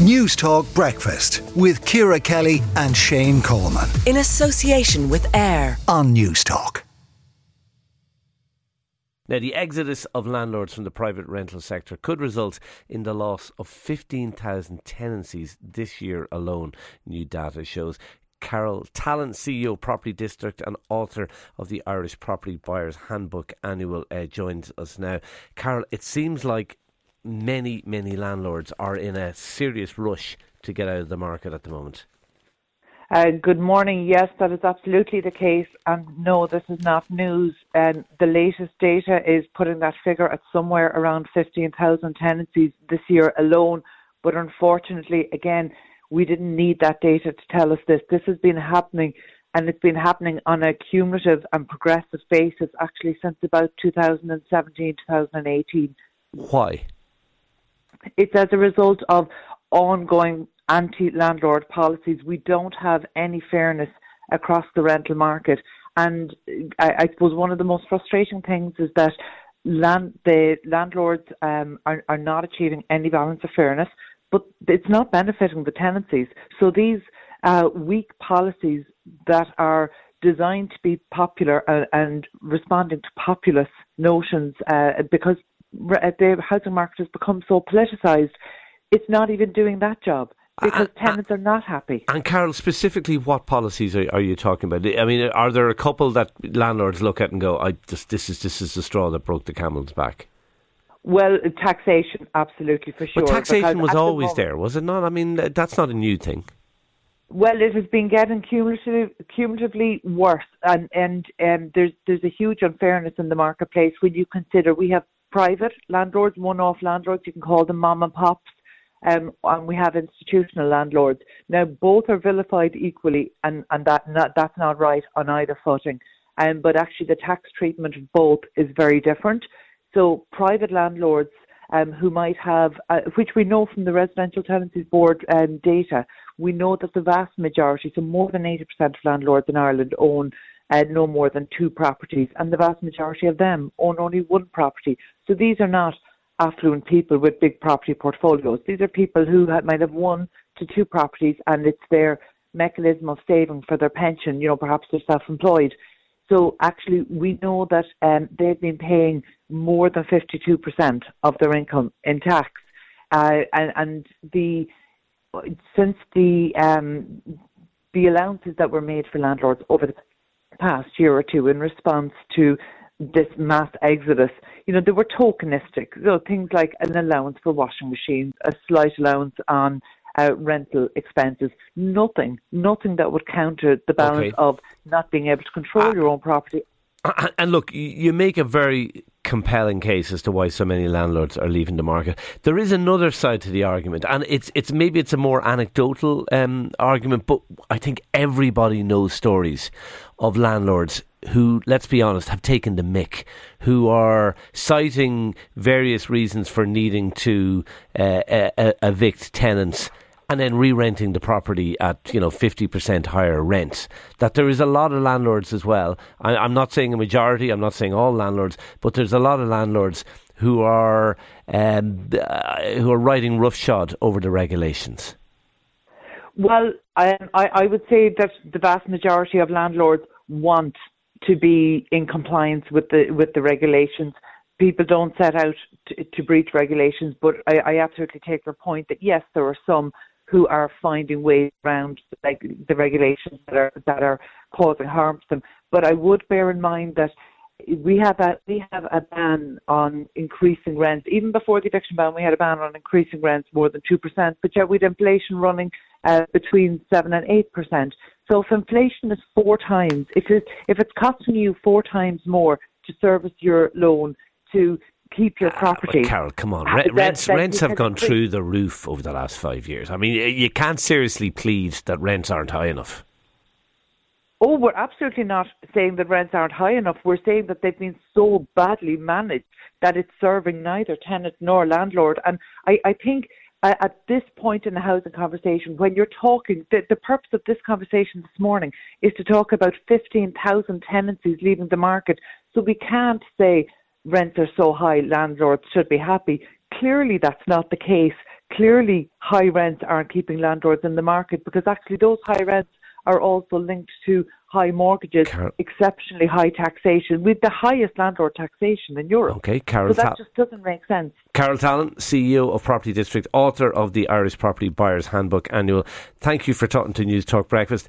News Talk Breakfast with Ciara Kelly and Shane Coleman. In association with AIR on News Talk. Now, the exodus of landlords from the private rental sector could result in the loss of 15,000 tenancies this year alone, new data shows. Carol Tallon, CEO of Property District and author of the Irish Property Buyers Handbook Annual, uh, joins us now. Carol, it seems like many, many landlords are in a serious rush to get out of the market at the moment. Uh, good morning. Yes, that is absolutely the case. And no, this is not news. And the latest data is putting that figure at somewhere around 15,000 tenancies this year alone. But unfortunately, again, we didn't need that data to tell us this. This has been happening and it's been happening on a cumulative and progressive basis actually since about 2017, 2018. Why? It's as a result of ongoing anti landlord policies. We don't have any fairness across the rental market. And I, I suppose one of the most frustrating things is that land, the landlords um, are, are not achieving any balance of fairness, but it's not benefiting the tenancies. So these uh, weak policies that are designed to be popular uh, and responding to populist notions uh, because the housing market has become so politicised, it's not even doing that job because uh, tenants uh, are not happy. And Carol, specifically, what policies are, are, you talking about? I mean, are there a couple that landlords look at and go, "I this, this is this is the straw that broke the camel's back"? Well, taxation, absolutely for sure. But taxation was always the moment, there, was it not? I mean, that's not a new thing. Well, it has been getting cumulatively, cumulatively worse, and and um, there's there's a huge unfairness in the marketplace when you consider we have private landlords, one-off landlords, you can call them mom and pops, um, and we have institutional landlords. Now, both are vilified equally, and, and that not, that's not right on either footing. Um, but actually, the tax treatment of both is very different. So, private landlords um, who might have, uh, which we know from the Residential Tenancies Board um, data, we know that the vast majority, so more than 80% of landlords in Ireland own uh, no more than two properties, and the vast majority of them own only one property. So these are not affluent people with big property portfolios. These are people who might have one to two properties, and it's their mechanism of saving for their pension. You know, perhaps they're self-employed. So actually, we know that um, they've been paying more than 52% of their income in tax, uh, and, and the since the um, the allowances that were made for landlords over the past year or two in response to this mass exodus, you know, they were tokenistic. So things like an allowance for washing machines, a slight allowance on uh, rental expenses, nothing, nothing that would counter the balance okay. of not being able to control uh, your own property. And look, you make a very compelling case as to why so many landlords are leaving the market. There is another side to the argument, and it's it's maybe it's a more anecdotal um, argument, but I think everybody knows stories of landlords who, let's be honest, have taken the mick, who are citing various reasons for needing to uh, evict tenants and then re-renting the property at you know 50% higher rent. That there is a lot of landlords as well. I, am not saying a majority I'm not saying all landlords but there's a lot of landlords who are um, uh, who are riding roughshod over the regulations. Well I, I would say that the vast majority of landlords want to be in compliance with the with the regulations. People don't set out to, to breach regulations, but I, I, absolutely take your point that yes, there are some who are finding ways around like the regulations that are that are causing harm to them. But I would bear in mind that we have a we have a ban on increasing rents. Even before the eviction ban, we had a ban on increasing rents more than two percent. But yet, with inflation running uh, between seven and eight percent. So if inflation is four times, if it if it's costing you four times more to service your loan, to keep your ah, property. Uh, Carol, come on. Re- rents rents have gone through the roof over the last five years. I mean, you can't seriously plead that rents aren't high enough. Oh, we're absolutely not saying that rents aren't high enough. We're saying that they've been so badly managed that it's serving neither tenant nor landlord. And I, I think uh, at this point in the housing conversation, when you're talking, the, the purpose of this conversation this morning is to talk about 15,000 tenancies leaving the market. So we can't say rents are so high, landlords should be happy. Clearly, that's not the case. clearly high rents aren't keeping landlords in the market because actually those high rents are also linked to high mortgages, Carol- exceptionally high taxation, with the highest landlord taxation in Europe. Okay, Carol. So that Ta- just doesn't make sense. Carol Tallon, CEO of Property District, author of the Irish Property Buyers Handbook Annual. Thank you for talking to News Talk Breakfast.